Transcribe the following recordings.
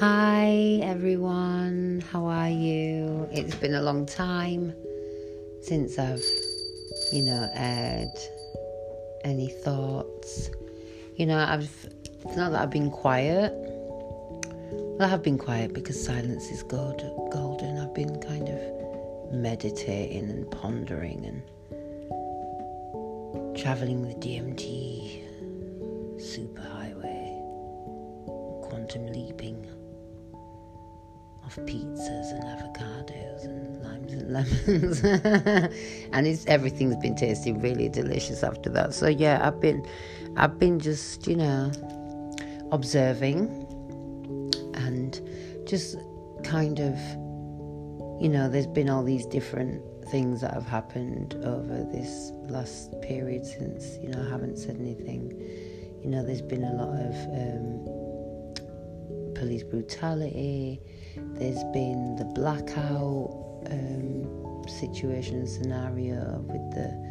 Hi everyone, how are you? It's been a long time since I've, you know, aired any thoughts. You know, I've, it's not that I've been quiet. Well, I have been quiet because silence is good, golden. I've been kind of meditating and pondering and traveling the DMT superhighway, quantum leaping off pizzas and avocados and limes and lemons, and it's everything's been tasting really delicious after that. So yeah, I've been, I've been just you know observing and just kind of you know there's been all these different things that have happened over this last period since you know I haven't said anything. You know, there's been a lot of um, police brutality. There's been the blackout um, situation scenario with the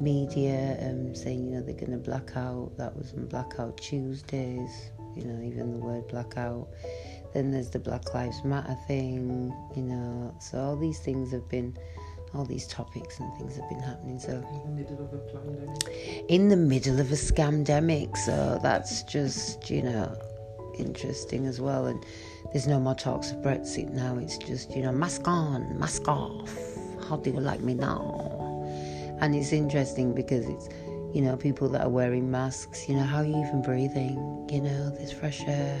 media um, saying you know they're going to blackout. That was on Blackout Tuesdays. You know, even the word blackout. Then there's the Black Lives Matter thing. You know, so all these things have been all these topics and things have been happening. So in the middle of a pandemic. In the middle of a scamdemic, so that's just you know interesting as well. And there's no more talks of Brexit now. It's just you know mask on, mask off. How do you like me now? And it's interesting because it's you know people that are wearing masks. You know how are you even breathing? You know there's fresh air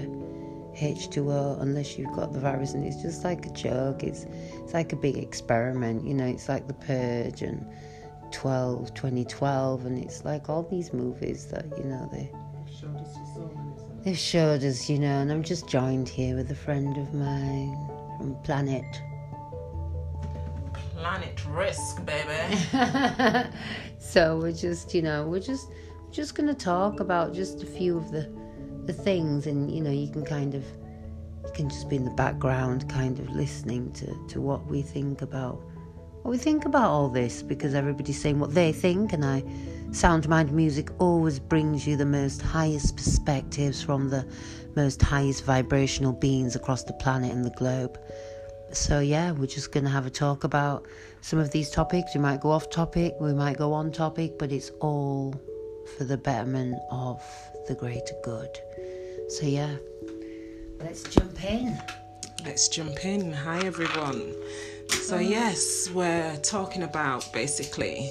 H2O unless you've got the virus, and it's just like a joke. It's it's like a big experiment, you know. It's like The Purge and 12, 2012, and it's like all these movies that you know they Showed us so they've showed us, you know. And I'm just joined here with a friend of mine from Planet. Planet risk, baby. so we're just, you know, we're just just gonna talk about just a few of the the things and you know you can kind of you can just be in the background kind of listening to to what we think about we think about all this because everybody's saying what they think and I sound mind music always brings you the most highest perspectives from the most highest vibrational beings across the planet and the globe so yeah we're just going to have a talk about some of these topics we might go off topic we might go on topic but it's all for the betterment of the greater good. So, yeah, let's jump in. Let's jump in. Hi, everyone. So, mm. yes, we're talking about basically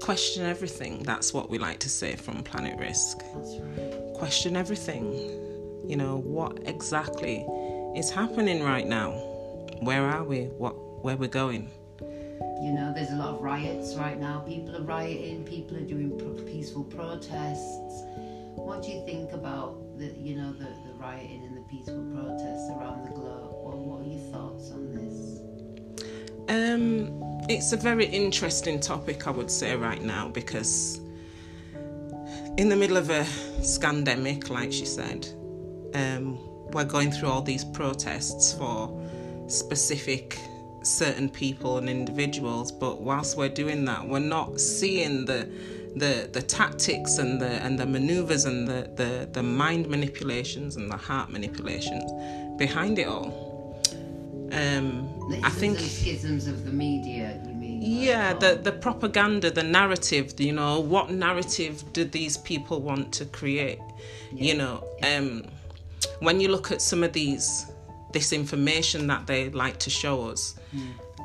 question everything. That's what we like to say from Planet Risk. Right. Question everything. You know, what exactly is happening right now? Where are we? What where we're going? You know, there's a lot of riots right now. People are rioting, people are doing pro- peaceful protests. What do you think about the, you know, the, the rioting and the peaceful protests around the globe? What, what are your thoughts on this? Um, it's a very interesting topic, I would say, right now, because in the middle of a scamdemic, like she said, um, we're going through all these protests for specific certain people and individuals. But whilst we're doing that, we're not seeing the the the tactics and the and the maneuvers and the the, the mind manipulations and the heart manipulations behind it all. Um, I think schisms of the media, you mean? like, yeah the the propaganda the narrative you know what narrative do these people want to create you know um when you look at some of these this information that they like to show us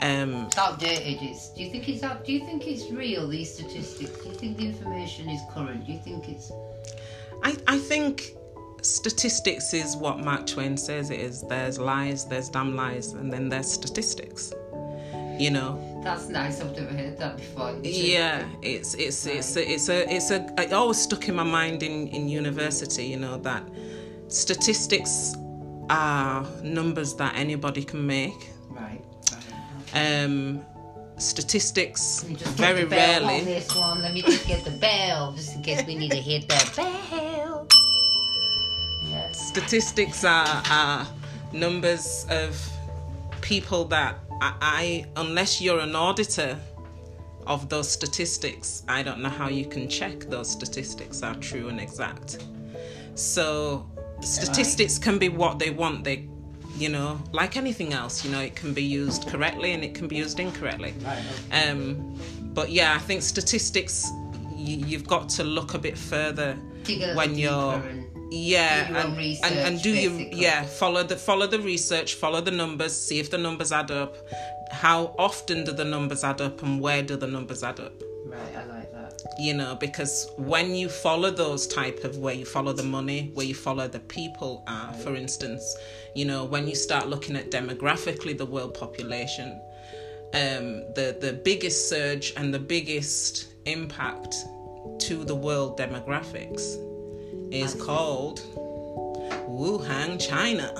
um It's outdated. It's, do you think it's out, Do you think it's real? These statistics. Do you think the information is current? Do you think it's? I, I think statistics is what Mark Twain says it is. There's lies, there's damn lies, and then there's statistics. You know, That's nice. I've never heard that before. yeah it's it's it's a, it's a it's a it always stuck in my mind in in university you know that statistics are numbers that anybody can make Right. right. um statistics very bell on rarely this one. Let me just get the bell, just in case we need to hit that bell. Yes. statistics are, are numbers of people that I, I unless you're an auditor of those statistics i don't know how you can check those statistics are true and exact so statistics can be what they want. They, you know, like anything else, you know, it can be used correctly and it can be used incorrectly. Um, but yeah, I think statistics, you, you've got to look a bit further Dig a little when you're and yeah do your own and, and do you basically. yeah follow the follow the research follow the numbers see if the numbers add up how often do the numbers add up and where do the numbers add up Right, I like that. you know because when you follow those type of where you follow the money where you follow the people are for instance you know when you start looking at demographically the world population um the the biggest surge and the biggest impact to the world demographics is called Wuhan China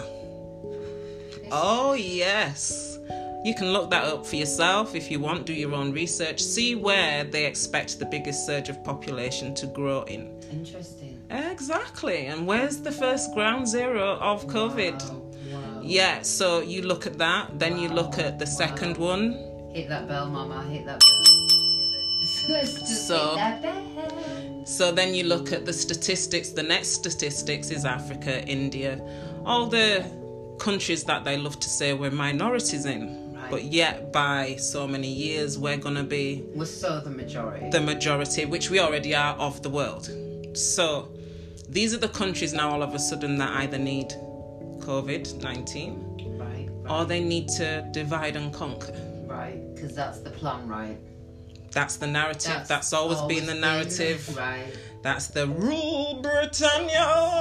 oh yes you can look that up for yourself if you want, do your own research, see where they expect the biggest surge of population to grow in. Interesting. Exactly. And where's the first ground zero of COVID? Wow. wow. Yeah, so you look at that, then you look at the second one. Hit that bell, mama. Hit that bell. So- hit that bell. So then you look at the statistics. The next statistics is Africa, India, all the countries that they love to say we're minorities in. Right. But yet, by so many years, we're going to be We're so the majority. the majority, which we already are, of the world. So these are the countries now all of a sudden that either need COVID 19 right, right, or they need to divide and conquer. right. Because that's the plan, right? That's the narrative. That's, always, been the narrative. right. That's the rule Britannia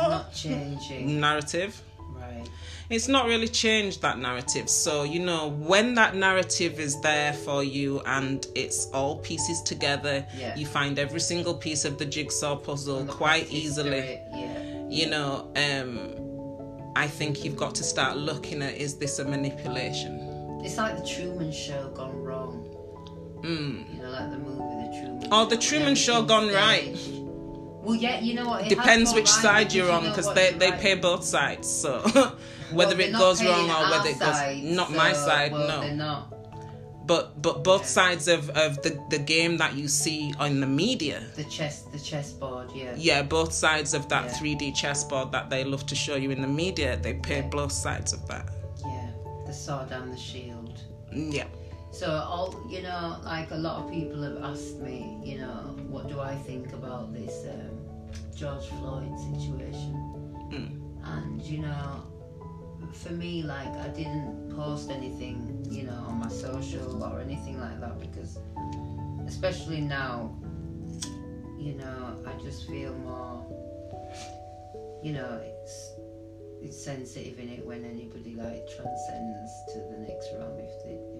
Not changing. narrative. Right. It's not really changed that narrative. So, you know, when that narrative is there for you and it's all pieces together, Yeah. you find every single piece of the jigsaw puzzle Look quite easily. Yeah. you know, um, I think you've got to start looking at is this a manipulation? It's like the Truman Show gone wrong. Mm. You know, like the movie The Truman Oh, The Truman Show gone right. Well, yeah, you know what? It Depends which right side you're on because they, they right. pay both sides. So whether Well, it goes wrong or whether it goes side, not my side, well, no. But but both Yeah. sides of, of the, the game that you see on the media. The chess, the chessboard, yeah. Yeah, both sides of that Yeah. 3D chessboard that they love to show you in the media, they pay Yeah. both sides of that. Yeah, the sword and the shield. Mm, Yeah. So all you know, like a lot of people have asked me, you know, what do I think about this um, George Floyd situation? Mm. And you know, for me, like I didn't post anything, you know, on my social or anything like that because, especially now, you know, I just feel more, you know, it's it's sensitive in it when anybody like transcends to the next realm if they if they you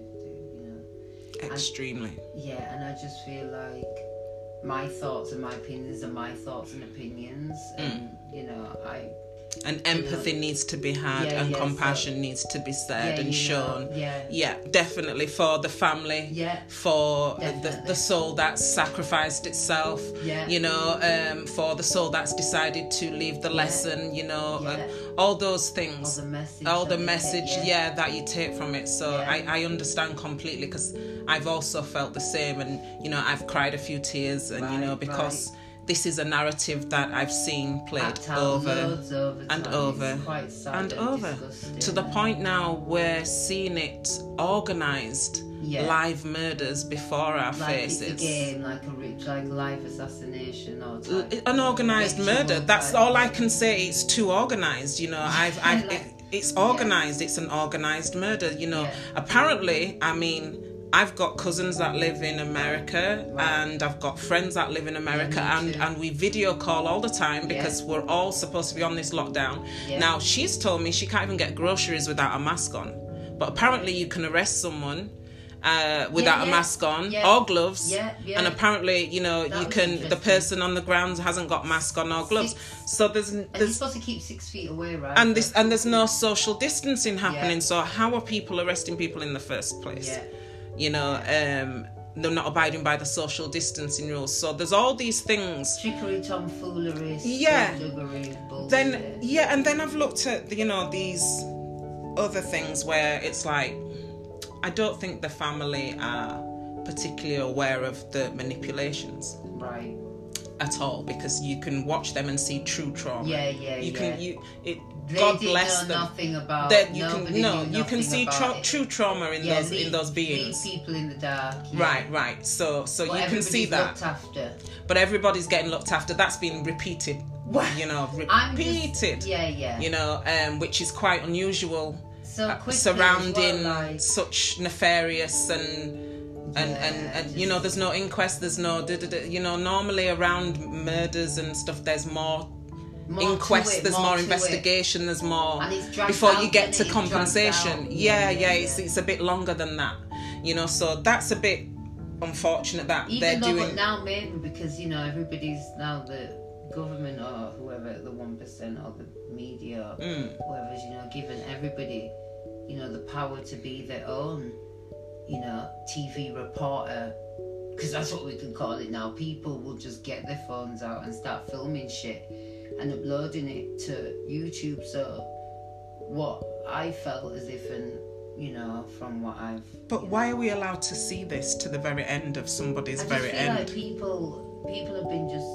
Extremely. yeah and i just feel like my thoughts and my opinions are my thoughts and opinions and mm. you know i And empathy needs to be had Yeah, and yeah, so- compassion needs to be said and shown. know, yeah. Yeah, definitely for the family, yeah. for the, the soul that's sacrificed itself, yeah. you know, um, for the soul that's decided to leave the lesson, you know, uh, all those all things. the message all the we take, message yeah. that you take from it. So. I, I understand completely because i've also felt the same and you know i've cried a few tears and you know Right, because this is a narrative that i've seen played over over and over It's and over to the point now we're seeing it organized Yeah. live murders before our like faces it's a game like a rich like live assassination or an organized murder. that's all i can say it's too organized you know. I've i've Like- it, it's organized it's an organized murder you know. Yeah. apparently i mean I've got cousins that live in America and I've got friends that live in America me and, and we video call all the time because we're all supposed to be on this lockdown. Yeah. Now she's told me she can't even get groceries without a mask on. But apparently you can arrest someone uh, without a yeah. mask on Yeah. or gloves. Yeah, yeah. And apparently, you know, That you can the person on the ground hasn't got mask on or gloves. Six- So there's and you're supposed to keep six feet away right and this and there's no social distancing happening. Yeah. So how are people arresting people in the first place? You know, um, they're not abiding by the social distancing rules. So there's all these things. trickery tomfoolery Yeah. Then yeah, and then I've looked at you know these other things where it's like I don't think the family are particularly aware of the manipulations. right at all because you can watch them and see true trauma. Yeah, yeah, You yeah. can you it. They God bless know them. nothing about. That you can no, you can see tra- true trauma in Yeah, those leave- in those beings. people in the dark. yeah. Right, right. So so But you can see that. looked after. But everybody's getting looked after. That's been repeated. You know, I'm just- repeated. yeah, yeah. You know, um, which is quite unusual so uh, surrounding well, like, such nefarious and and, Yeah, and, and you know there's no inquest there's no you know normally around murders and stuff there's more inquest it, there's more, it. investigation there's more And it's dragged before you get to it? It's dragged compensation yeah Yeah, yeah, it's, it's a bit longer than that you know so that's a bit unfortunate that Even they're though, doing but now maybe because you know everybody's now the government or whoever the one percent or the media or Mm. whoever's you know given everybody you know the power to be their own you know TV reporter because that's what we can call it now. People will just get their phones out and start filming shit and uploading it to YouTube. So what I felt as if and you know from what I've but why are we allowed to see this to the very end of somebody's I just very feel end like people people have been just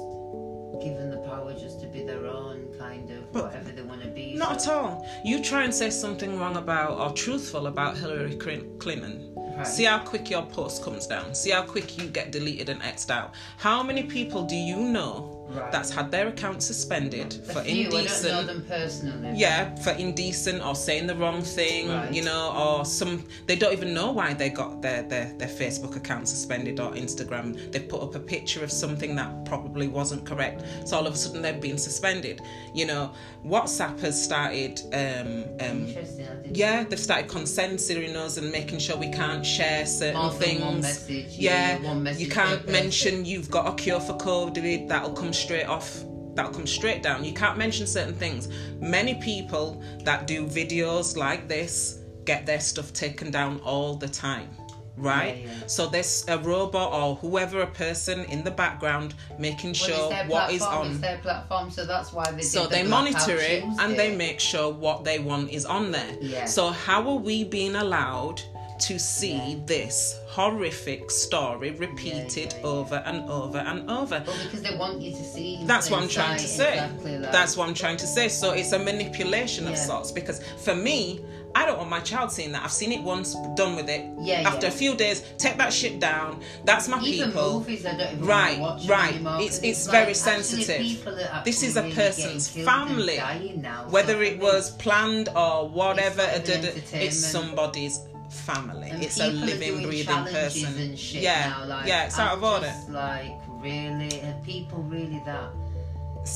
given the power just to be their own kind of But whatever they want to be. Not so- at all. You try and say something wrong about or truthful about Hillary Clinton. Right. See how quick your post comes down. See how quick you get deleted and xed out. How many people do you know Right. that's had their account suspended A for few, I don't know indecent? them personally. Yeah, for indecent or saying the wrong thing, Right. you know, or some they don't even know why they got their, their their Facebook account suspended or Instagram. They put up a picture of something that probably wasn't correct, so all of a sudden they've been suspended. You know, WhatsApp has started. Um, um, Interesting. I yeah, they've started censoring us and making sure we can't share certain More than things. one message, yeah, yeah, one message you can't mention you've got a cure for COVID. That'll come straight off. That'll come straight down. You can't mention certain things. Many people that do videos like this get their stuff taken down all the time. Right? Yeah, yeah. So there's a robot or whoever a person in the background making Well, sure what is on It's their platform, so that's why they. so did the they monitor it and they make sure what they want is on there. Yeah. So how are we being allowed to see this horrific story repeated yeah, yeah. over and over and over? Well, because they want you to see. That's what I'm trying to say. Exactly like, That's what I'm trying to say. So it's a manipulation of Yeah. sorts because for me, I don't want my child seeing that. I've seen it once, done with it. Yeah, After yeah. a few days, take that shit down. That's my Even people. movies, I don't even Right, want to watch right. Anymore, It's- it's like, very sensitive. This is a really person's getting killed and family. now, Whether for it was planned or whatever, It's not even duh, duh, entertainment. it's somebody's family. And it's a living, breathing person. Yeah, now, like, yeah, it's out I'm of order. Like really, are people really that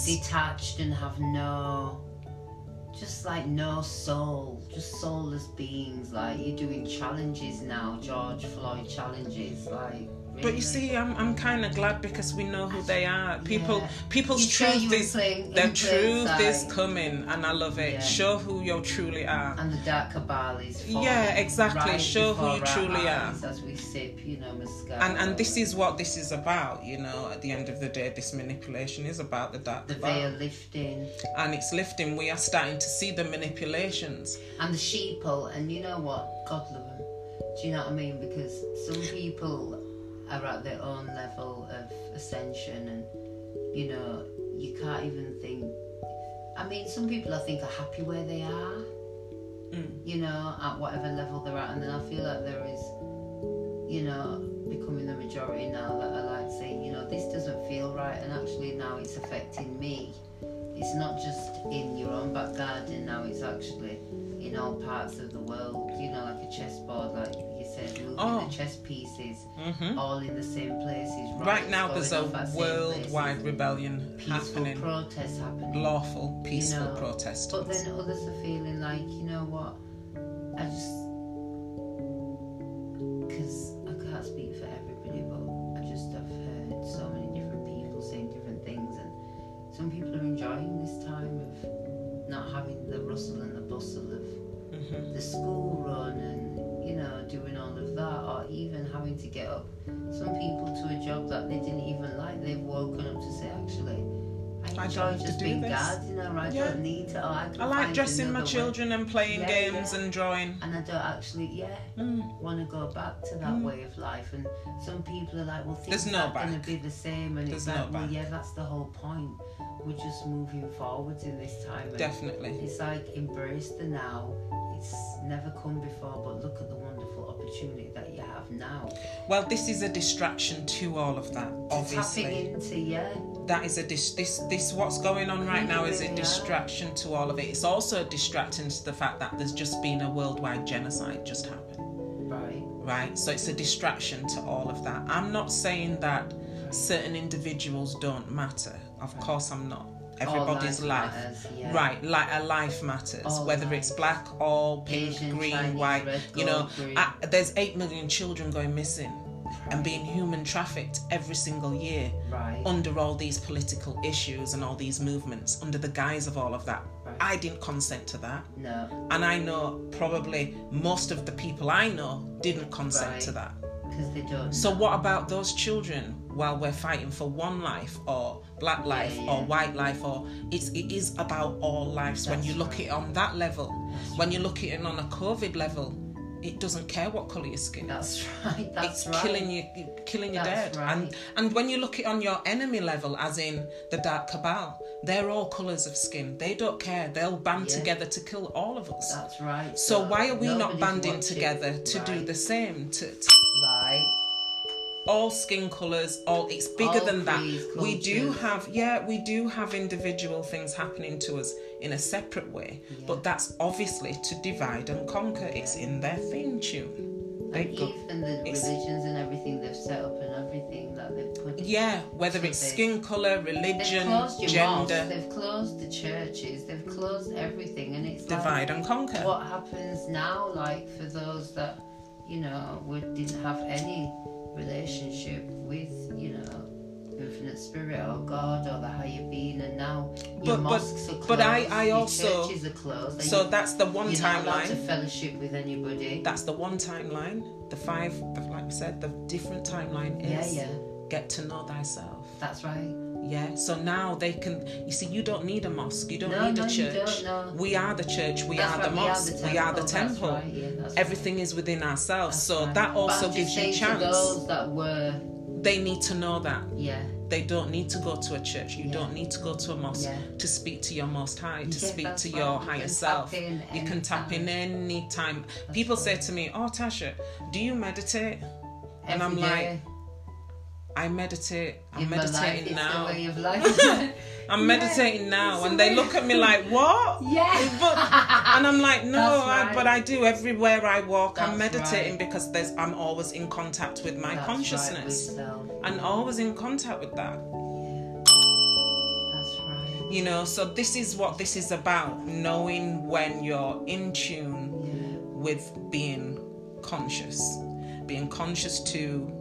detached and have no, just like no soul, just soulless beings? Like you're doing challenges now, George Floyd challenges, like. But you see, I'm, I'm kind of glad because we know who they are. People, Yeah. people's truth is their truth is coming, and I love it. Yeah. Show who you truly are. And the dark cabal is Yeah, exactly. Right Show who you truly are. As we sip, you know, Moscato. And and this is what this is about. You know, at the end of the day, this manipulation is about the dark the veil lifting. and it's lifting. We are starting to see the manipulations. and the sheeple and you know what god love them do you know what i mean because some people are at their own level of ascension and you know you can't even think i mean some people i think are happy where they are Mm. you know at whatever level they're at. And then i feel like there is you know becoming the majority now that are like saying you know this doesn't feel right. And actually now it's affecting me. It's not just in your own back garden. Now it's actually in all parts of the world you know like a chessboard like you said moving Oh. the chess pieces hmm all in the same places Right now, there's a off at same worldwide rebellion peaceful happening. protests happening Lawful, peaceful know, protest. but then others are feeling like, you know what, I just. Because I can't speak for everybody, but I just have heard so many different people saying different things, and some people are enjoying having the rustle and the bustle of Mhm. the school run and, you know, doing all of that, or even having to get up some people to a job that they didn't even like. They've woken up to say, actually, I I Joy don't have just to do being this. gardener. I Yeah. don't need to. Oh, I, I like dressing my way. children and playing Yeah, games yeah. and drawing. And I don't actually, yeah, Mm. want to go back to that way of life. And some people are like, well, things There's no are going to be the same. And There's it's no like, well, yeah, that's the whole point. We're just moving forwards in this time. And Definitely. It's like embrace the now. It's never come before, but look at the wonderful opportunity that you have now. Well, this is a distraction to all of that, obviously. Tapping into, yeah, that is a dis- this this what's going on right now is a distraction to all of it. It's also a distraction to the fact that there's just been a worldwide genocide just happened, right. right? So it's a distraction to all of that. I'm not saying that certain individuals don't matter. Of course, I'm not. Everybody's life. matters, yeah. Right, like a life matters, All whether life. it's black or pink, Asian, green, Chinese, white. red, you know, gold. I, there's eight million children going missing and being human trafficked every single year Right. under all these political issues and all these movements, under the guise of all of that. Right. I didn't consent to that. No, And I know probably most of the people I know didn't consent Right. to that. because they don't. So, what about those children while we're fighting for one life or black life Yeah, or white life? Or it's, it is about all lives. when you look at it on that level, when you look at it on a COVID level, it doesn't care what colour your skin is That's right. That's it's right. killing you killing you That's dead right. and and when you look at it on your enemy level as in the dark cabal they're all colors of skin they don't care they'll band Yeah. together to kill all of us That's right. so why are we not banding watching. together to do the same to, to Right. All skin colors all it's bigger All than that we do have yeah we do have individual things happening to us in a separate way but that's obviously to divide and conquer it's in their theme tune they And go even the religions and everything they've set up and everything that they've put. in. yeah whether it's they- skin color religion they've religion closed your gender mosques, they've closed the churches, they've closed everything, and it's divide and conquer. what happens now. Like for those that you know would, didn't have any relationship with you know infinite spirit or God or the higher being, and now your But- but- are closed, but I- I also- churches are closed. So you- that's the one allowed to fellowship with anybody. That's the one timeline. The five, like we said, the different timeline Yeah, is yeah, get to know thyself. that's right. Yeah. So now they can. You see, you don't need a mosque. You don't No, need no, a church. no. We are the church. We That's are right, the mosque. We are the that's temple. right, yeah, Everything is within ourselves. That's so right. that also gives you chance. Those that were, They need to know that. yeah, They don't need to go to a church. You Yeah. don't need to go to a mosque Yeah. to speak to your most high, to speak to right. your You higher self. You can tap in any time. People say to me, "Oh, Tasha, do you meditate?" And I'm Every like, day I meditate. I'm in my life, meditating now. the way of life. I'm meditating now, and they look at me like, "What?" yeah. But and I'm like, no, That's I, but I do everywhere I walk. I'm meditating right. because there's I'm always in contact with my That's consciousness, Right, and always in contact with that. Yeah. That's right. You know, so this is what this is about: knowing when you're in tune Yeah. with being conscious, being conscious to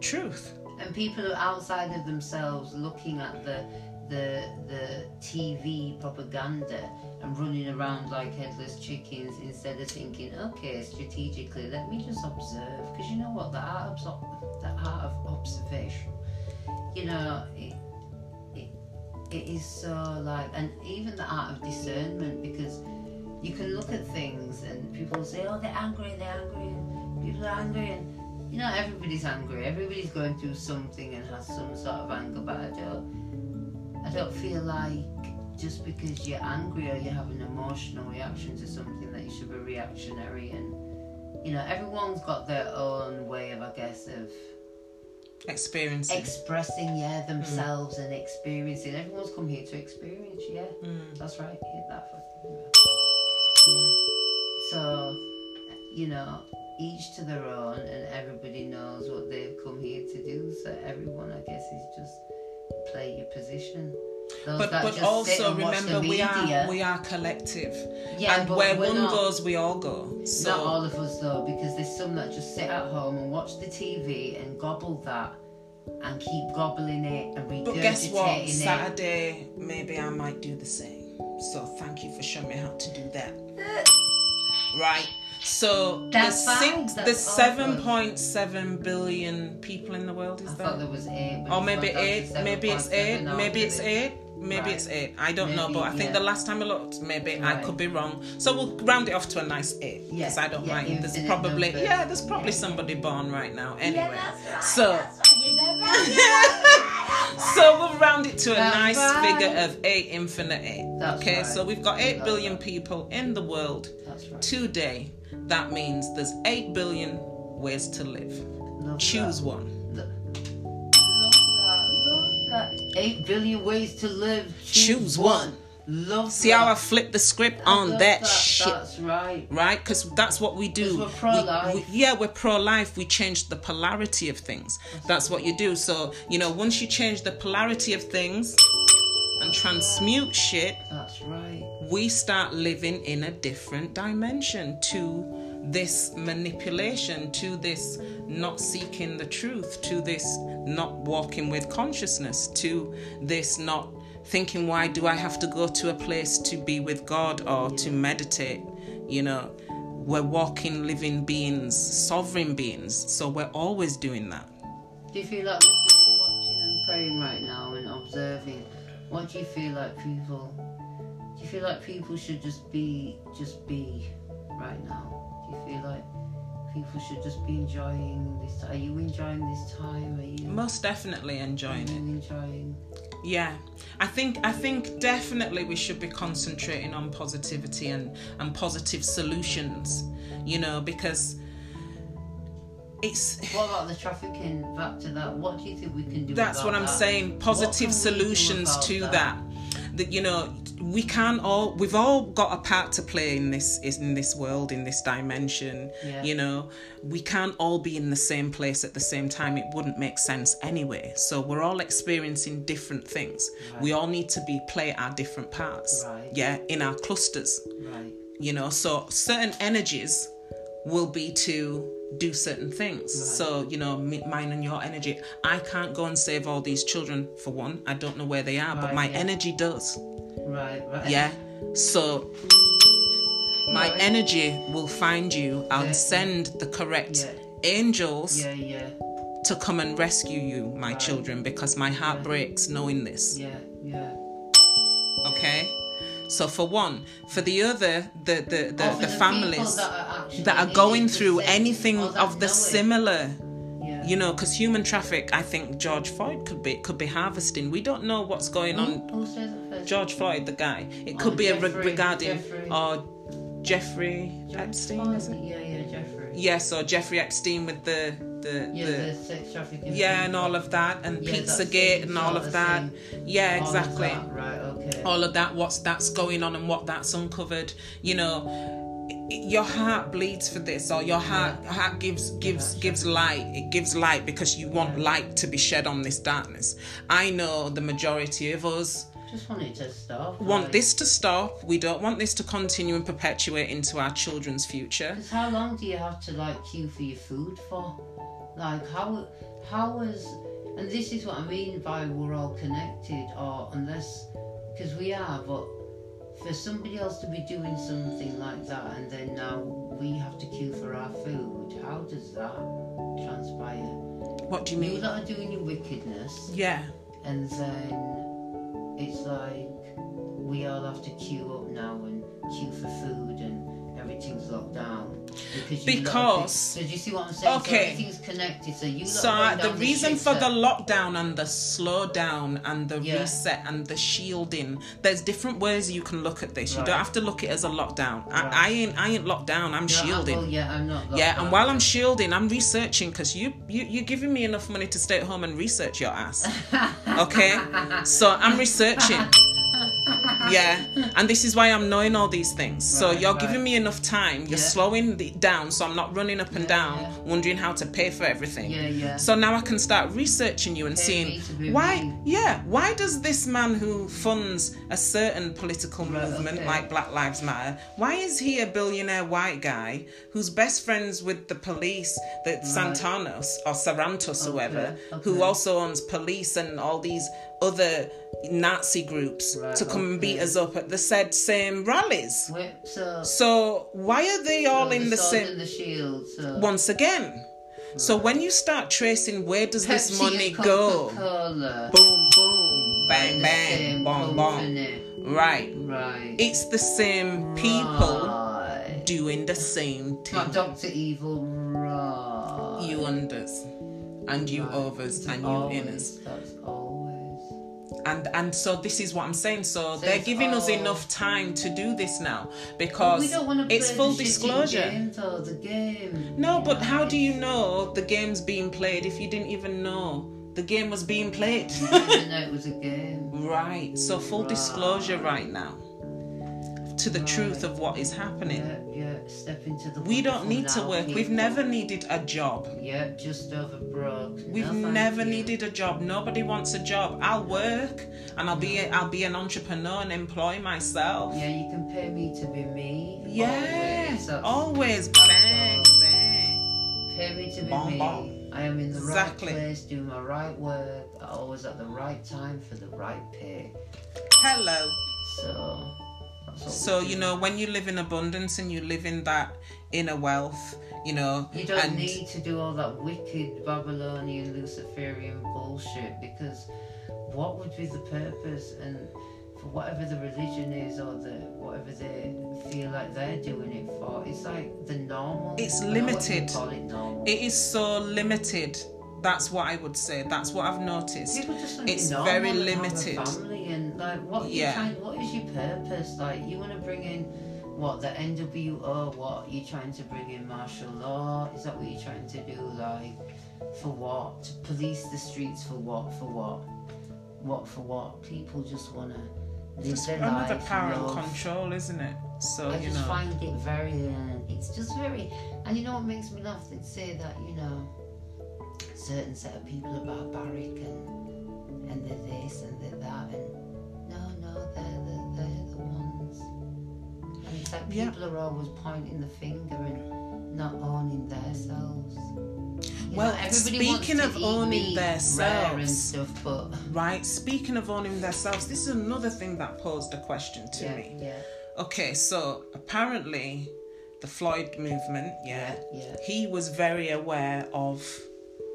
truth. And people are outside of themselves looking at the the the TV propaganda and running around like headless chickens instead of thinking, okay, strategically, let me just observe. Because you know what, the art of the art of observation, you know, it, it it is so like, and even the art of discernment because you can look at things and people say, oh, they're angry, they're angry, people are angry, and you know, everybody's angry. Everybody's going through something and has some sort of anger, but I don't, I don't feel like just because you're angry or you have an emotional reaction to something that you should be reactionary. And you know, everyone's got their own way of, I guess, of Experiencing. expressing, yeah, themselves and experiencing. Everyone's come here to experience, yeah. Mm. That's right. Hit that fucking Yeah. So, you know, each to their own, and everybody knows what they've come here to do. So everyone, I guess, is just play your position. Those But but also remember we media, are we are collective, yeah, and where one not, goes, we all go. So Not all of us though, because there's some that just sit at home and watch the TV and gobble that, and keep gobbling it and regurgitating But guess what? it. Saturday, maybe I might do the same. So thank you for showing me how to do that. Uh, right. So That's the six, the seven point seven billion people in the world I is thought there, there was eight. or maybe gone down to eight, maybe it's eight, maybe it's eight. maybe Right. it's eight. I don't know, but I think yeah. the last time I looked, maybe I could be wrong. So we'll round it off to a nice eight Yeah, because I don't yeah, mind. There's probably numbers. yeah, there's probably Yeah. somebody born right now. Anyway, Yeah, right. so right. You never know. so we'll round it to a That's nice right. figure of eight infinite eight. That's okay, right. so we've got eight billion right. people in the world right. today. That means there's eight billion ways to live. Love Choose that. one. Love. Love that. Eight billion ways to live. Choose one. Love See that. how I flipped the script I on love that, shit. That's right. right? Because that's what we do. we're pro-life. We- we- yeah, we're pro-life. We change the polarity of things. That's what you do. So you know, once you change the polarity of things and transmute shit, That's right. We start living in a different dimension to this manipulation, to this not seeking the truth, to this not walking with consciousness, to this not thinking, why do I have to go to a place to be with God or to meditate? You know, we're walking, living beings, sovereign beings. So we're always doing that. Do you feel like watching and praying right now and observing? What do you feel like people? Do you feel like people should just be, just be, right now? Do you feel like people should just be enjoying this? Are you enjoying this time? Are you? Most definitely enjoying it. enjoying? Yeah, I think I think definitely we should be concentrating on positivity and and positive solutions. You know, because it's What about the trafficking? Back to that. What do you think we can do? that's what I'm that? saying. Positive can we do solutions to that. That you know, we can all we've all got a part to play in this in this world in this dimension. Yeah. You know, we can't all be in the same place at the same time. It wouldn't make sense anyway. So we're all experiencing different things. We all need to be play our different parts. Right. Yeah, in our clusters Right. you know so certain energies will be to do certain things so you know me- mine and your energy i can't go and save all these children for one i don't know where they are but my yeah. energy does Right. Right. yeah so my Right. energy will find you and Yeah. send the correct Yeah. angels Yeah. Yeah. to come and rescue you my Right. children because my heart Yeah. breaks knowing this Yeah. Yeah. okay so for one for the other the the the, for the families that are, that are going through anything of the similar. You know because human traffic i think george floyd could be could be harvesting we don't know what's going on Who, who says it first? george floyd the guy it Oh, could be a re- regarding Jeffrey. or jeffrey Jeff- epstein is it Yeah, yeah, Jeffrey. yes or jeffrey epstein with the the, Yeah, the the sex trafficking. yeah and all of that and Yeah, pizzagate and all of that yeah All of exactly that, Right. Okay. all of that what's that's going on and what that's uncovered you know your heart bleeds for this or your heart heart gives gives gives light it gives light because you want light to be shed on this darkness i know the majority of us Just wanted to stop. want like, this to stop we don't want this to continue and perpetuate into our children's future 'cause how long do you have to like queue for your food for? Like how how is and this is what I mean by we're all connected, or unless because we are, but for somebody else to be doing something like that and then now we have to queue for our food, how does that transpire? what do you You mean? that are doing your wickedness, yeah. and then it's like we all have to queue up now and queue for food everything's locked down because Because- so do you see what I'm saying? Okay. so everything's connected. So you So the reason shit for the lockdown and the slowdown and the Yeah. reset and the shielding, there's different ways you can look at this. You don't have to look at it as a lockdown. I, Right. I ain't I ain't locked down. I'm Yeah, I- shielding. well, yeah, I'm not. yeah, and down. while I'm shielding, I'm researching because you you you're giving me enough money to stay at home and research your ass. Okay, so I'm researching. Yeah, and this is why I'm knowing all these things. so you're right. giving me enough time. You're Yeah. slowing it down, so I'm not running up and Yeah, down, yeah. wondering how to pay for everything. Yeah, yeah. So now I can start researching you and Pay seeing me to be why, me. yeah, why does this man who funds a certain political Right, movement okay. like Black Lives Matter, why is he a billionaire white guy who's best friends with the police, the Santanos or Sarantos, Okay, whoever, who also owns police and all these other Nazi groups Right, to come and beat us up at the said same rallies? Wait, so So why are they all in the same? the shield. So once again. So when you start tracing where does this money go? Boom, boom, bang, bang, bang, bong. Right. Right. It's the same people Right. doing the same Not thing. Doctor Evil. Right. You unders and you Right. overs and you inners. And and so this is what I'm saying. So, So they're giving us enough time to do this now because we don't want to it's full disclosure. Game. No, but know? how do you know the game's being played if you didn't even know the game was being played? Know it was a game. right. So full disclosure right now to the truth of what is happening. Yeah, yeah. Step into the. We don't need to work. We've never needed a job. Yeah, just over broke. We've No, never needed a job. Nobody wants a job. I'll work and I'll be a, I'll be an entrepreneur and employ myself. Yeah, you can pay me to be me. Yes, Always. always, bang bang. Pay me to be me. bom. I am in the Exactly. right place, doing my right work, always at the right time for the right pay. Hello. So. So you know when you live in abundance and you live in that inner wealth, you know, You don't and need to do all that wicked Babylonian Luciferian bullshit because what would be the purpose and for whatever the religion is or the whatever they feel like they're doing it for, it's like the normal. It's I don't know what you limited. It normal. it is so limited. That's what I would say. That's what I've noticed. People just want It's very and have a limited. family and like what you Yeah. trying, what is your purpose? Like you want to bring in what the NWO? What you trying to bring in martial law? Is that what you're trying to do? Like for what? To police the streets for what? For what? What for what? People just live Just their another life. power and control, isn't it? So I you just know. find it very. Uh, it's just very. And you know what makes me laugh? They'd say that you know, certain set of people are barbaric and and they're this and they're that and no, no, they're the they're the ones. And it's like Yeah. people are always pointing the finger and not owning themselves. You Well, know, everybody wants speaking to of owning meat rare and themselves, stuff, but Right. Speaking of owning themselves, this is another thing that posed a question to yeah, me. yeah, Okay, so apparently the Floyd movement, yeah, yeah. he was very aware of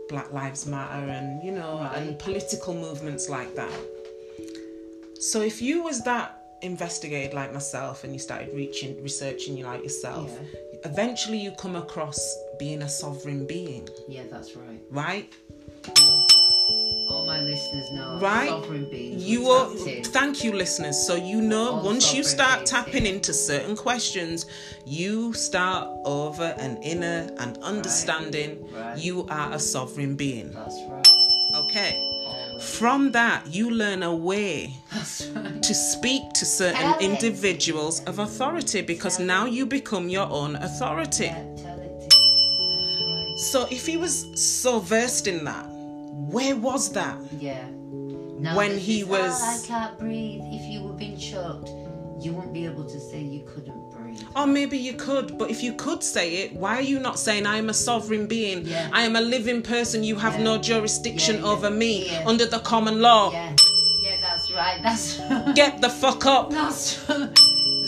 Black Lives Matter and you know and political movements like that. So if you was that investigated like myself and you started reaching researching you like yourself, eventually you come across being a sovereign being, Yeah, that's right. right? Listeners know. Right. You are thank you listeners. So you know All once you start tapping into certain questions, you start over and inner and understanding Right. you are a sovereign being. That's right. Okay. From that, you learn a way right. to speak to certain Tell it. individuals of authority because Tell now you become your own authority. Yeah, it That's So if he was so versed in that, where was that? Yeah. Now When he was- "Oh, I can't breathe. If you were being choked, you wouldn't be able to say you couldn't breathe. Or maybe you could, but if you could say it, why are you not saying I am a sovereign being? Yeah. I am a living person. You have Yeah. no jurisdiction Yeah, over me under the common law. Yeah. Yeah, that's right. That's. Get the fuck up. That's.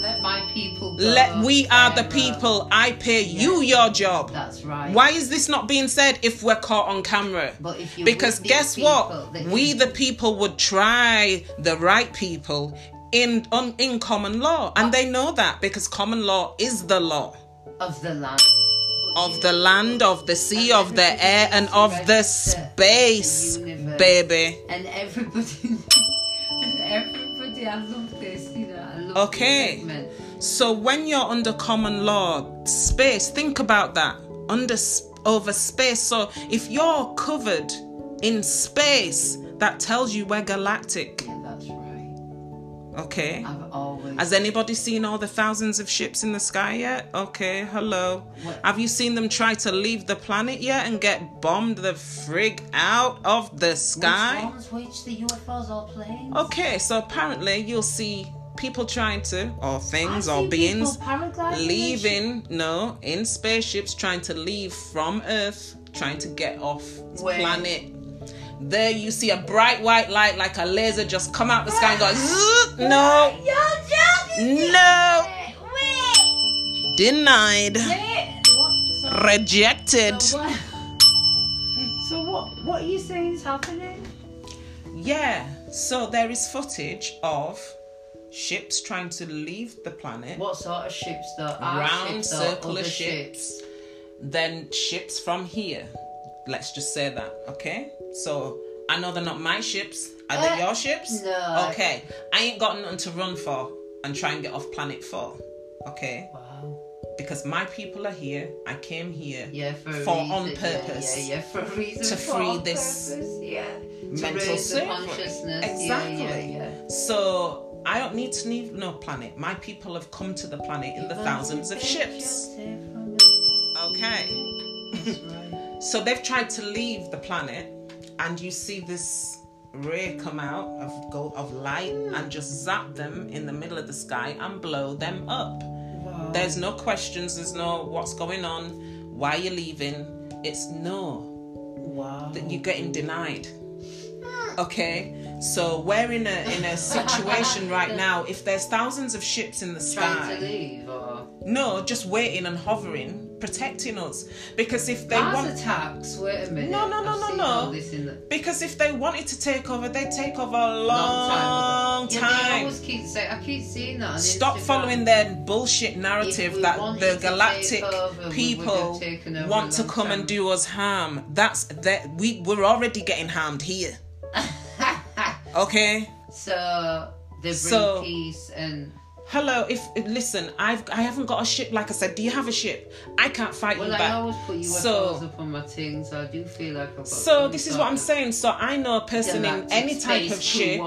Let my people Let we are the people. I pay you your job. That's right. Why is this not being said if we're caught on camera? But if you Because guess what? We the people would try the right people in on, in common law, and they know that because common law is the law of the land. of the land, of the sea, of the air, and of the space, baby. And everybody, and everybody, I love this, you know, I love Okay. So when you're under common law space, think about that under over space. So if you're covered in space, that tells you we're galactic. Yeah, that's right. Okay. I've always. Has anybody seen all the thousands of ships in the sky yet? Okay, hello. What- Have you seen them try to leave the planet yet and get bombed the frig out of the sky? Which ones? Which the UFOs or planes? Okay, so apparently you'll see people trying to, or things, or beings people paragliding and shit. leaving, no, in spaceships trying to leave from Earth, trying to get off the planet. There you see a bright white light like a laser just come out the sky and go, "Zzz." no, no, Wait, denied, So, rejected. so what? So what? What are you saying is happening? Yeah, so there is footage of ships trying to leave the planet. What sort of ships though? Our round ships other of ships, then ships from here. Let's just say that, okay? So I know they're not my ships. Are they Uh, your ships? no. Okay, I ain't got nothing to run for and try and get off planet four, okay? Wow. Because my people are here. I came here Yeah, for, For reason, on purpose. Yeah, yeah, for a reason. To free this purpose, yeah. mental to raise the consciousness. Exactly. Yeah, yeah, yeah. So I don't need to leave no planet. My people have come to the planet in the thousands of ships. Okay. So they've tried to leave the planet, and you see this ray come out of go of light and just zap them in the middle of the sky and blow them up. Wow. There's no questions. There's no what's going on. Why you leaving? It's no. Wow. that you're getting denied. Okay, so we're in a in a situation right now. If there's thousands of ships in the sky, leave no, just waiting and hovering, protecting us. Because if they Mars want, attacks. Wait a minute. No, no, no, I've no, no. all this in the because if they wanted to take over, they take over a long, long time. ago. Yeah, time. always keep saying. I keep seeing that. Stop Instagram. following their bullshit narrative that the galactic over, people have taken over want to come and do us harm. That's that we we're already getting harmed here. Okay. so they bring So- peace and Hello, if listen, I've I haven't got a ship. Like I said, do you have a ship? I can't fight well, you I back. always put UFOs So- up on my thing, so I do feel like I've got. So this is what I'm saying. So I know a person in any type of ship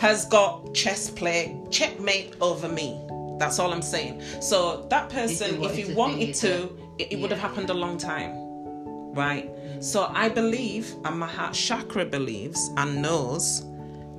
has got chess play checkmate over me. That's all I'm saying. So that person, if he wanted to, it, it, it would have happened a long time, right? Mm. So I believe, and my heart chakra believes and knows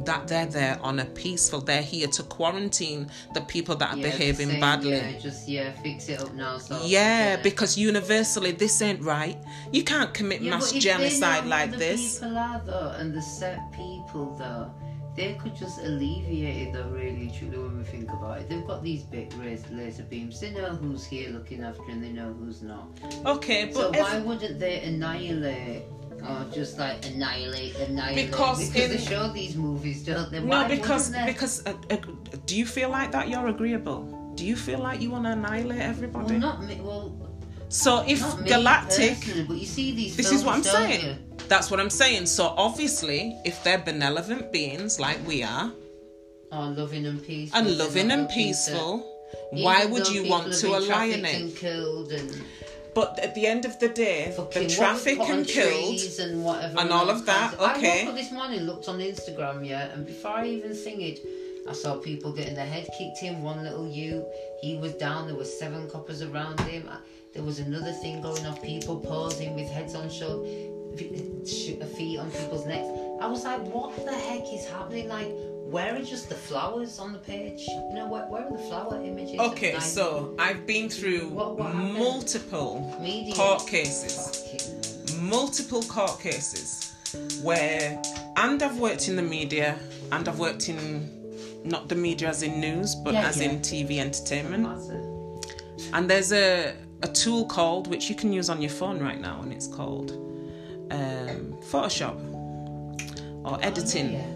that they're there on a peaceful. They're here to quarantine the people that are Yeah, behaving same, badly. Yeah, just yeah, fix it up now. So Yeah, because universally this ain't right. You can't commit Yeah, mass but if genocide like this. The people are though, and the set people though, they could just alleviate it though. Really, truly, when we think about it, they've got these big laser, beams. They know who's here looking after, and they know who's not. Okay, So but why wouldn't they annihilate? Or just like annihilate, annihilate. Because they in- show these movies, don't they? no, Why because because uh, uh, do you feel like that you're agreeable? Do you feel like you want to annihilate everybody? well, not me. Well, so if galactic, but you see these. this is what I'm saying. you? That's what I'm saying. So obviously, if they're benevolent beings like we are, Oh, loving and peaceful. and loving and peaceful, why would you want to alienate? and killed and But at the end of the day, fucking the traffic and killed. and whatever and all of that, kinds okay. I woke up this morning, looked on Instagram, yeah, and before I even sing it, I saw people getting their head kicked in. One little you, he was down. There were seven coppers around him. I- There was another thing going on. People posing with heads on shoulder, feet on people's necks. I was like, what the heck is happening? Like, where are just the flowers on the page? You know, where, where are the flower images? Okay, so I've been through What- what multiple media. court cases, Fucking- multiple court cases where, and I've worked in the media, and I've worked in not the media as in news, but Yeah, as yeah. in TV entertainment. And there's a, a tool called, which you can use on your phone right now, and it's called um, Photoshop or editing. Oh, Yeah.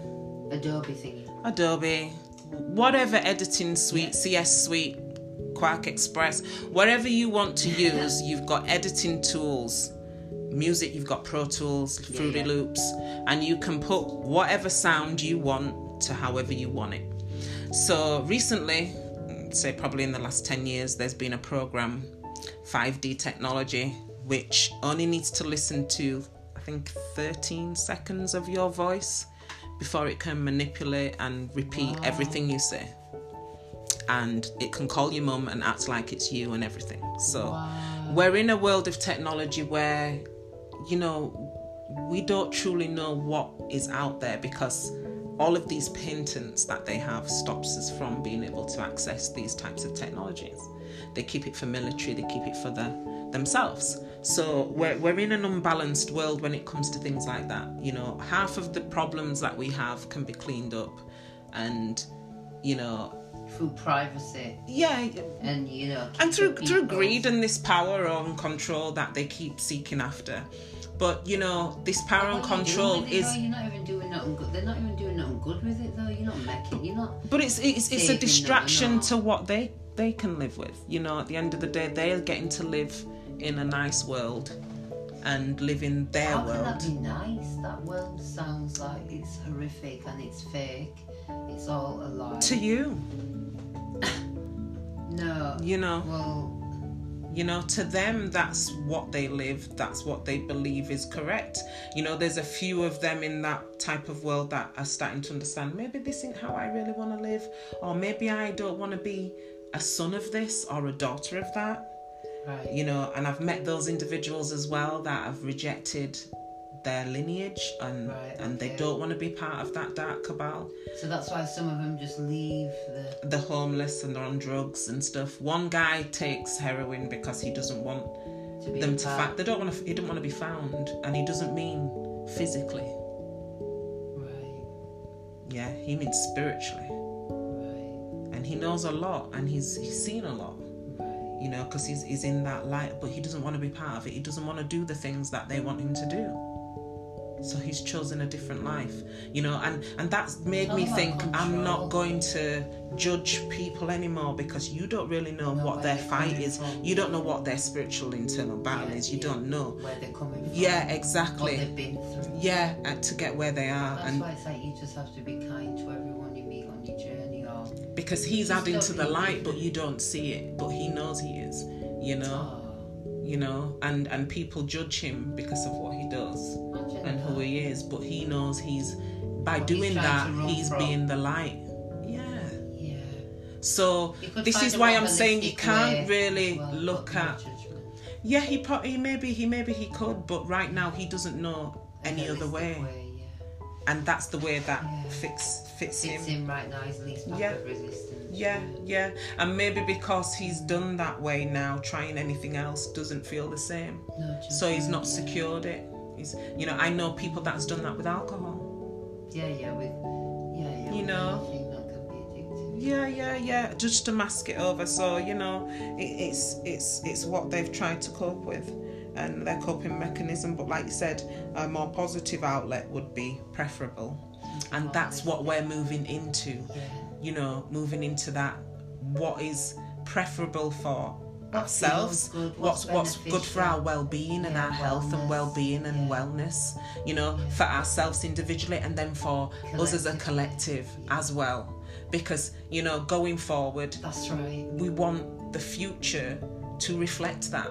Adobe thingy. Adobe, whatever editing suite, CS Suite, QuarkXPress, whatever you want to use, you've got editing tools. Music, you've got Pro Tools, Fruity yeah. Loops, and you can put whatever sound you want to however you want it. So recently, say probably in the last 10 years, there's been a program, 5D technology, which only needs to listen to, I think, 13 seconds of your voice before it can manipulate and repeat everything you say. And it can call your mum and act like it's you and everything. So we're in a world of technology where, you know, we don't truly know what is out there because all of these patents that they have stops us from being able to access these types of technologies. They keep it for military, they keep it for the themselves. So we're, we're in an unbalanced world when it comes to things like that. You know, half of the problems that we have can be cleaned up and, you know, Through privacy yeah, and you know. and through through greed and this power and control that they keep seeking after. But you know, this power and What are you doing control it, is though? You're not even doing nothing good. They're not even doing doing nothing good with it though. You're not making. You're not. But it's it's it's a distraction to what they they can live with. You know, at the end of the day, they're getting to live in a nice world and live in their How can world. that be nice? That world sounds like it's horrific and it's fake. It's all a lie. To you, no. you know, Well, you know, to them, that's what they live. That's what they believe is correct. You know, there's a few of them in that type of world that are starting to understand. Maybe this isn't how I really want to live, or maybe I don't want to be a son of this or a daughter of that. Right. you know and i've met those individuals as well that have rejected their lineage and Right, and they don't want to be part of that dark cabal So that's why some of them just leave the. the homeless and they're on drugs and stuff one guy takes heroin because he doesn't want To them to part- fa- they don't want to he don't want to be found and he doesn't mean physically Right. yeah he means spiritually Right. and he knows a lot and he's he's seen a lot. You know, because he's, he's in that light, but he doesn't want to be part of it. He doesn't want to do the things that they want him to do. So he's chosen a different life, you know, and and that's made me think I'm not going to judge people anymore because you don't really know Know what their fight is. from. You don't know what their spiritual internal battle Yeah, is. You yeah. don't know. Where they're coming from. Yeah, What exactly. they've been through. Yeah, to get where they are, That's and why it's like you just have to be kind because he's adding to the light, but you don't see it, but he knows he is. You know. oh, you know and and people judge him because of what he does and who he is but he knows he's by doing that he's from. being the light yeah Yeah. so this is why i'm saying you can't really well, look at yeah he probably maybe he maybe he could but right now he doesn't know any other way yeah. And that's the way that Yeah. fits fits him Fits in right now. He's least Yeah. of resistance. yeah yeah and maybe because he's done that way now trying anything else doesn't feel the same No so he's not secured it he's you know i know people that's done that with alcohol Yeah, yeah, with yeah, yeah. You know. anything that can be addictive. Yeah, yeah, yeah. Just to mask it over. So you know, it, it's it's it's what they've tried to cope with, and their coping mechanism. But like you said, a more positive outlet would be preferable, and that's what we're moving into. You know, moving into that. What is preferable for ourselves? good, what's what's what's good for our well-being and Yeah, our health and well-being and yeah. wellness. You know, for ourselves individually, and then for us as a collective as well. Because you know, going forward, That's right. we want the future to reflect that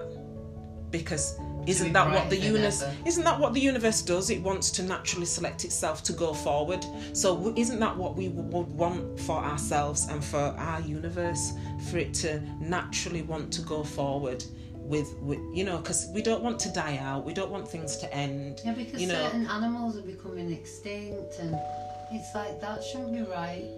because isn't that what the universe isn't that what the universe does? It wants to naturally select itself to go forward. So isn't that what we would want for ourselves and for our universe? For it to naturally want to go forward with, with you know because we don't want to die out. We don't want things to end Yeah, because you know. certain animals are becoming extinct, and it's like that shouldn't be right.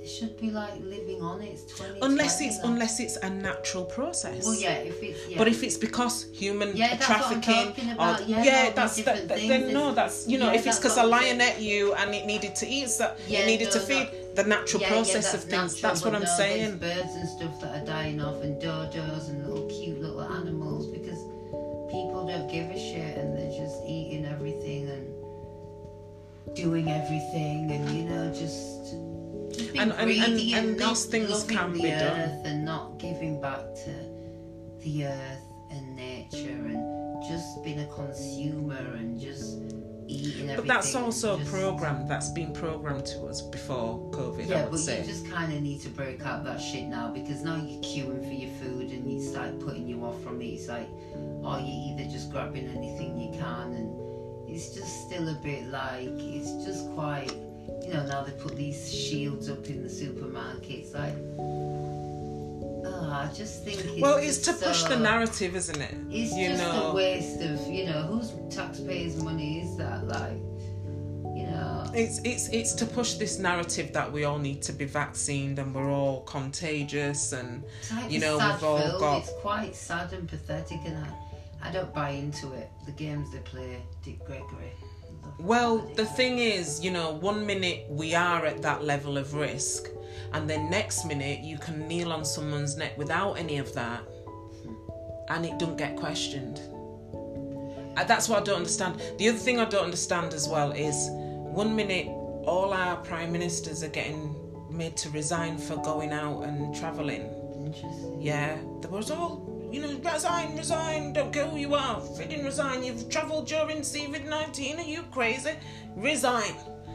They should be like living on. It's twenty. unless it's unless it's a natural process Well, yeah, if it's yeah. But if it's because human Yeah, that's what I'm trafficking, or Yeah, these that's that, that- then no, that's you know, yeah, if it's because a lion ate you and it needed to eat, so Yeah, it needed no, to feed the natural yeah, yeah, process of things. natural, that's what I'm no, saying. Birds and stuff that are dying off, and dodos and little cute little animals because people don't give a shit and they're just eating everything and doing everything, and you know just. And- and- and- greedy and not these things can be done. and not giving back to the earth and nature and just being a consumer and just. But that's also just- programmed. That's been programmed to us before COVID. I yeah, would but say. you just kind of need to break out that shit now because now you're queuing for your food and it's like putting you off from it. It's like, or you're either just grabbing anything you can, and it's just still a bit like it's just quite. You know, now they put these shields up in the supermarkets. Like, oh, I just think. It's well, it's to push the narrative, isn't it? It's you just know, a waste of, you know, whose taxpayers' money is that? Like, you know. It's it's it's to push this narrative that we all need to be vaccinated and we're all contagious and like you know, we've all film. got- It's quite sad and pathetic, and I, I don't buy into it. The games they play, Dick Gregory. Well, the thing is, you know, one minute we are at that level of risk, and then next minute you can kneel on someone's neck without any of that, and it don't get questioned. Uh, That's what I don't understand. The other thing I don't understand as well is one minute all our prime ministers are getting made to resign for going out and. Interesting. Yeah, there was all. You know, resign, resign, don't care who you are. Freaking resign. You've travelled during COVID 19. Are you crazy? Resign.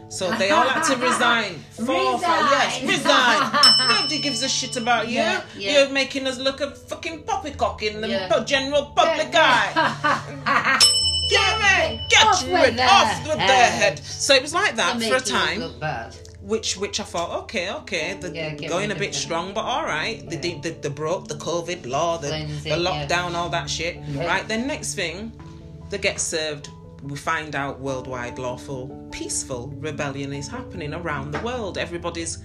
So they all had to resign. Four, five, yes, Resign. resign. Nobody gives a shit about you. Yeah, yeah. You're making us look a fucking poppycock in the Yeah. general public eye. Get rid, get Off with rid off with their head. So it was like that They're for a time. Which which I thought, okay, okay, they're Yeah, going a bit them. strong, but all right. They, Yeah. The, they, they broke the COVID law, the, the it, yeah. lockdown, all that shit. Yeah. Right, then next thing, they get served. We find out worldwide lawful, peaceful rebellion is happening around the world. Everybody's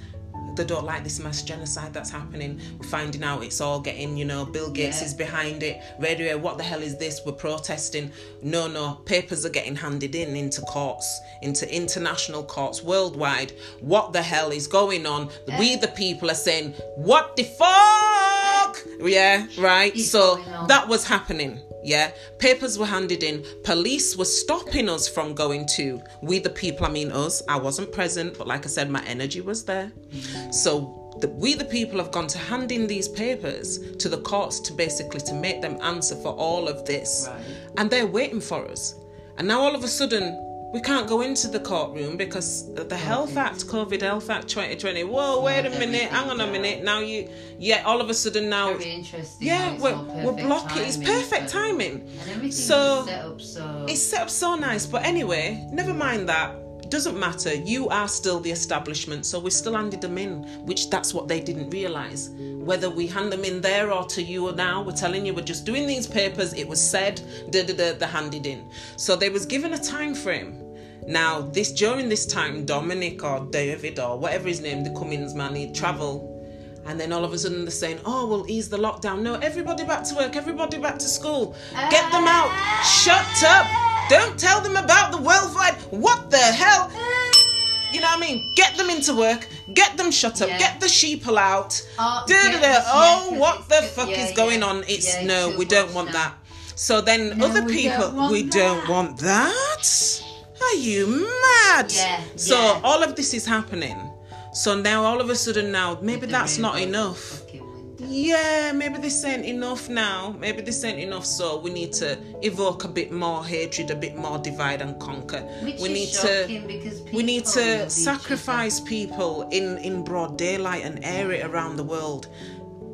they don't like this mass genocide that's happening. We're finding out it's all getting, you know, Bill Gates Yeah. is behind it. Radio, what the hell is this? We're protesting. No, no, papers are getting handed in into courts, into international courts worldwide. What the hell is going on? We, the people, are saying, what the fuck? Yeah, right. So that was happening. Yeah, papers were handed in. Police were stopping us from going to. We, the people, I mean us. I wasn't present, but like I said, my energy was there. So the, we, the people, have gone to hand in these papers to the courts to basically to make them answer for all of this, Right. and they're waiting for us. And now all of a sudden. We can't go into the courtroom because the Health Act, COVID Health Act 2020. Whoa, wait a minute, hang on a minute. Now you, yeah, all of a sudden now yeah, we're, we're blocking. It's perfect timing. So- set up so. It's set up so nice. But anyway, never mind that. Doesn't matter. You are still the establishment, so we still handed them in, which that's what they didn't realise. Whether we hand them in there or to you now, we're telling you we're just doing these papers. It was said, da da da, they handed in. So they was given a time frame. Now, this during this time, Dominic or David or whatever his name, the Cummings man, he'd travel and then all of a sudden they're saying, oh, we'll ease the lockdown. No, everybody back to work, everybody back to school. Get them out. Shut up. Don't tell them about the worldwide. What the hell? Eh. You know what I mean? Get them into work. Get them shut up. Yeah. Get the sheeple out. Oh, Da, da, get da. yeah, Oh, 'cause what the fuck yeah, is going yeah. on? It's Yeah, no, we don't want now. that. So then No, other people, don't we don't want that. Are you mad? Yeah, So yeah. all of this is happening. So now all of a sudden now maybe that's not enough. Yeah, maybe this ain't enough now. Maybe this ain't enough. So we need to evoke a bit more hatred, a bit more divide and conquer. Which we need to because we need to sacrifice people in in broad daylight and air it around the world.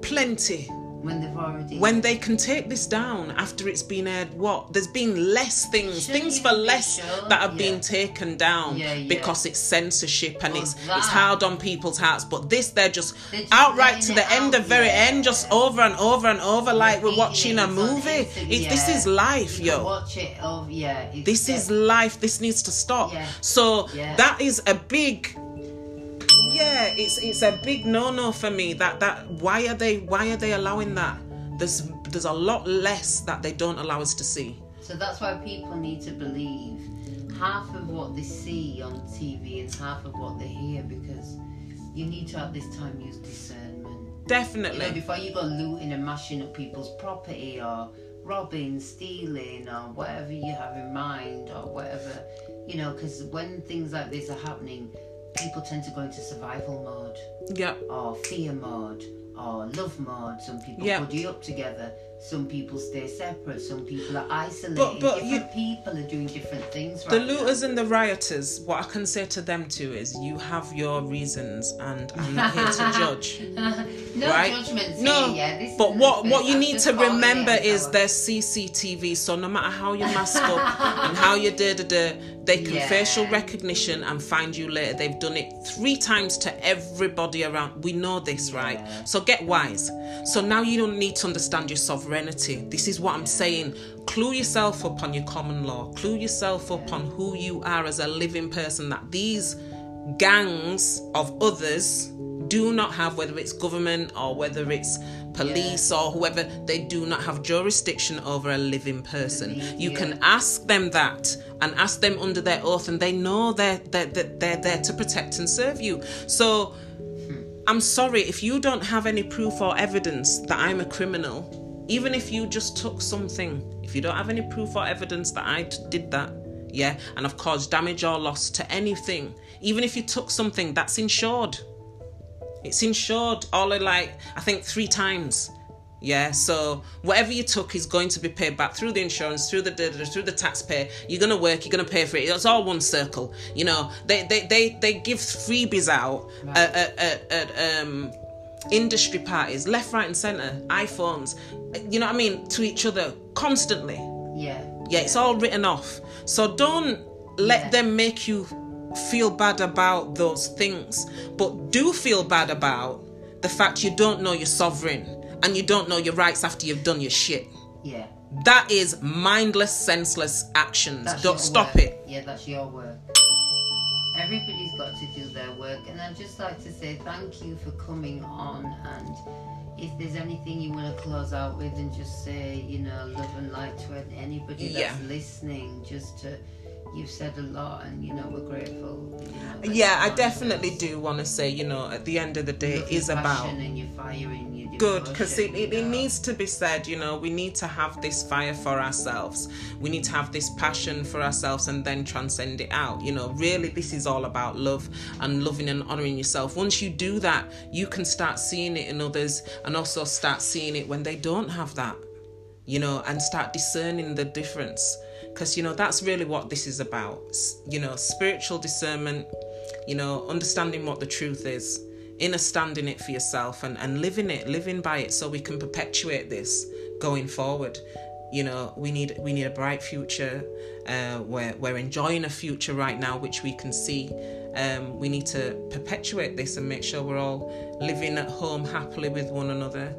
Plenty. When they've already. When they can take this down after it's been aired, what? There's been less things, Shouldn't things for less shown. that have been taken down Yeah, yeah. because it's censorship and it's that. it's hard on people's hearts. But this, they're just They're just outright to the end, out, the very yeah. end, just over and over and over, like we're watching a movie. It's, This is life, You yo. Watch it. Oh yeah. This is life. This needs to stop. Yeah. So Yeah. that is a big. Yeah, it's it's a big no no for me. That that why are they why are they allowing that? There's there's a lot less that they don't allow us to see. So that's why people need to believe half of what they see on TV and half of what they hear because you need to at this time use discernment. definitely You know, before you go looting and mashing up people's property or robbing, stealing, or whatever you have in mind, or whatever, you know, because when things like this are happening, people tend to go into survival mode yeah. or fear mode or love mode. Some people Yeah. buddy up together. Some people stay separate. Some people are isolated. But- but you- different people are doing different things. The right now. looters and the rioters, what I can say to them too is you have your reasons and I'm not here to judge. no right? judgments No, here. Yeah, this but what what you need to remember is there's CCTV. So no matter how you mask up and how you da da da, they can Yeah. facial recognition and find you later. They've done it three times to everybody around. We know this, right? So get wise. So now you don't need to understand your sovereignty. This is what I'm saying. Clue yourself up on your common law. Clue yourself up on who you are as a living person. That these gangs of others do not have, whether it's government or whether it's police or whoever, they do not have jurisdiction over a living person. You Yeah. can ask them that and ask them under their oath, and they know they're, they're, they're, they're there to protect and serve you. So hmm. I'm sorry, if you don't have any proof or evidence that I'm a criminal, even if you just took something, if you don't have any proof or evidence that I did that, yeah, and have caused damage or loss to anything, even if you took something that's insured. It's insured all of like I think three times. Yeah, so whatever you took is going to be paid back through the insurance, through the through the taxpayer. You're gonna work, you're gonna pay for it. It's all one circle. You know, they they they, they give freebies out right. at, at, at, um, industry parties, left, right, and centre, iPhones. You know what I mean? To each other constantly. Yeah. Yeah, it's all written off. So don't let yeah. them make you feel bad about those things, but do feel bad about the fact you don't know you're sovereign and you don't know your rights after you've done your shit. Yeah. That is mindless, senseless actions. That's don't stop work. it. Yeah, that's your work. Everybody's got to do their work, and I'd just like to say thank you for coming on. And if there's anything you want to close out with, and just say, you know, love and light to anybody that's yeah. listening, just to you've said a lot and you know we're grateful you know, yeah i definitely do want to say you know at the end of the day it is about and your fire and your good because it, it, it, needs to be said you know we need to have this fire for ourselves. We need to have this passion for ourselves and then transcend it out you know. Really this is all about love and loving and honoring yourself. Once you do that you can start seeing it in others and also start seeing it when they don't have that you know and start discerning the difference because you know that's really what this is about. You know spiritual discernment you know understanding what the truth is understanding it for yourself and, and living it living by it so we can perpetuate this going forward. You know we need we need a bright future uh, we're, we're enjoying a future right now which we can see. Um, we need to perpetuate this and make sure we're all living at home happily with one another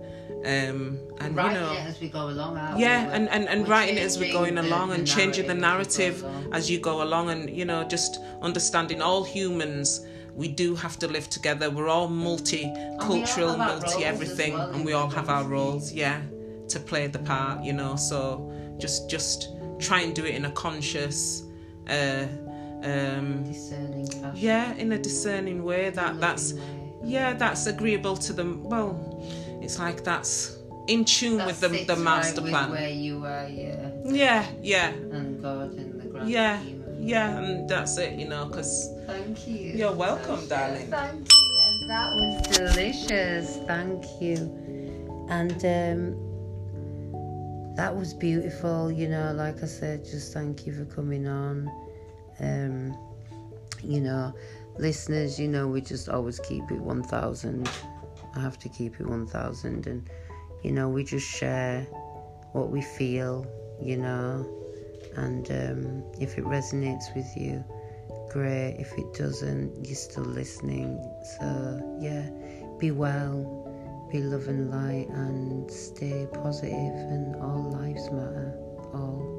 um, and writing you know, it as we go along. Yeah, and, and, and writing it as we're going along the, and the changing the narrative as you go along, and you know, just understanding all humans. We do have to live together. We're all multicultural, multi everything, well, and we all have our roles. Yeah, to play the part. You know, so just just try and do it in a conscious. Uh, um, discerning fashion. Yeah, in a discerning way. That that's yeah, that's agreeable to them. Well it's like that's in tune that with the the master right plan. where you are, yeah. Yeah, yeah. And God and the grand Yeah, yeah, and that's it, you know, because. Thank you. You're welcome, so, darling. Thank you, and that was delicious. Thank you, and um, that was beautiful. You know, like I said, just thank you for coming on. Um, you know, listeners, you know, we just always keep it one thousand I have to keep it 1000 and you know we just share what we feel you know and um, if it resonates with you great. If it doesn't you're still listening. So yeah be well be love and light and stay positive and all lives matter all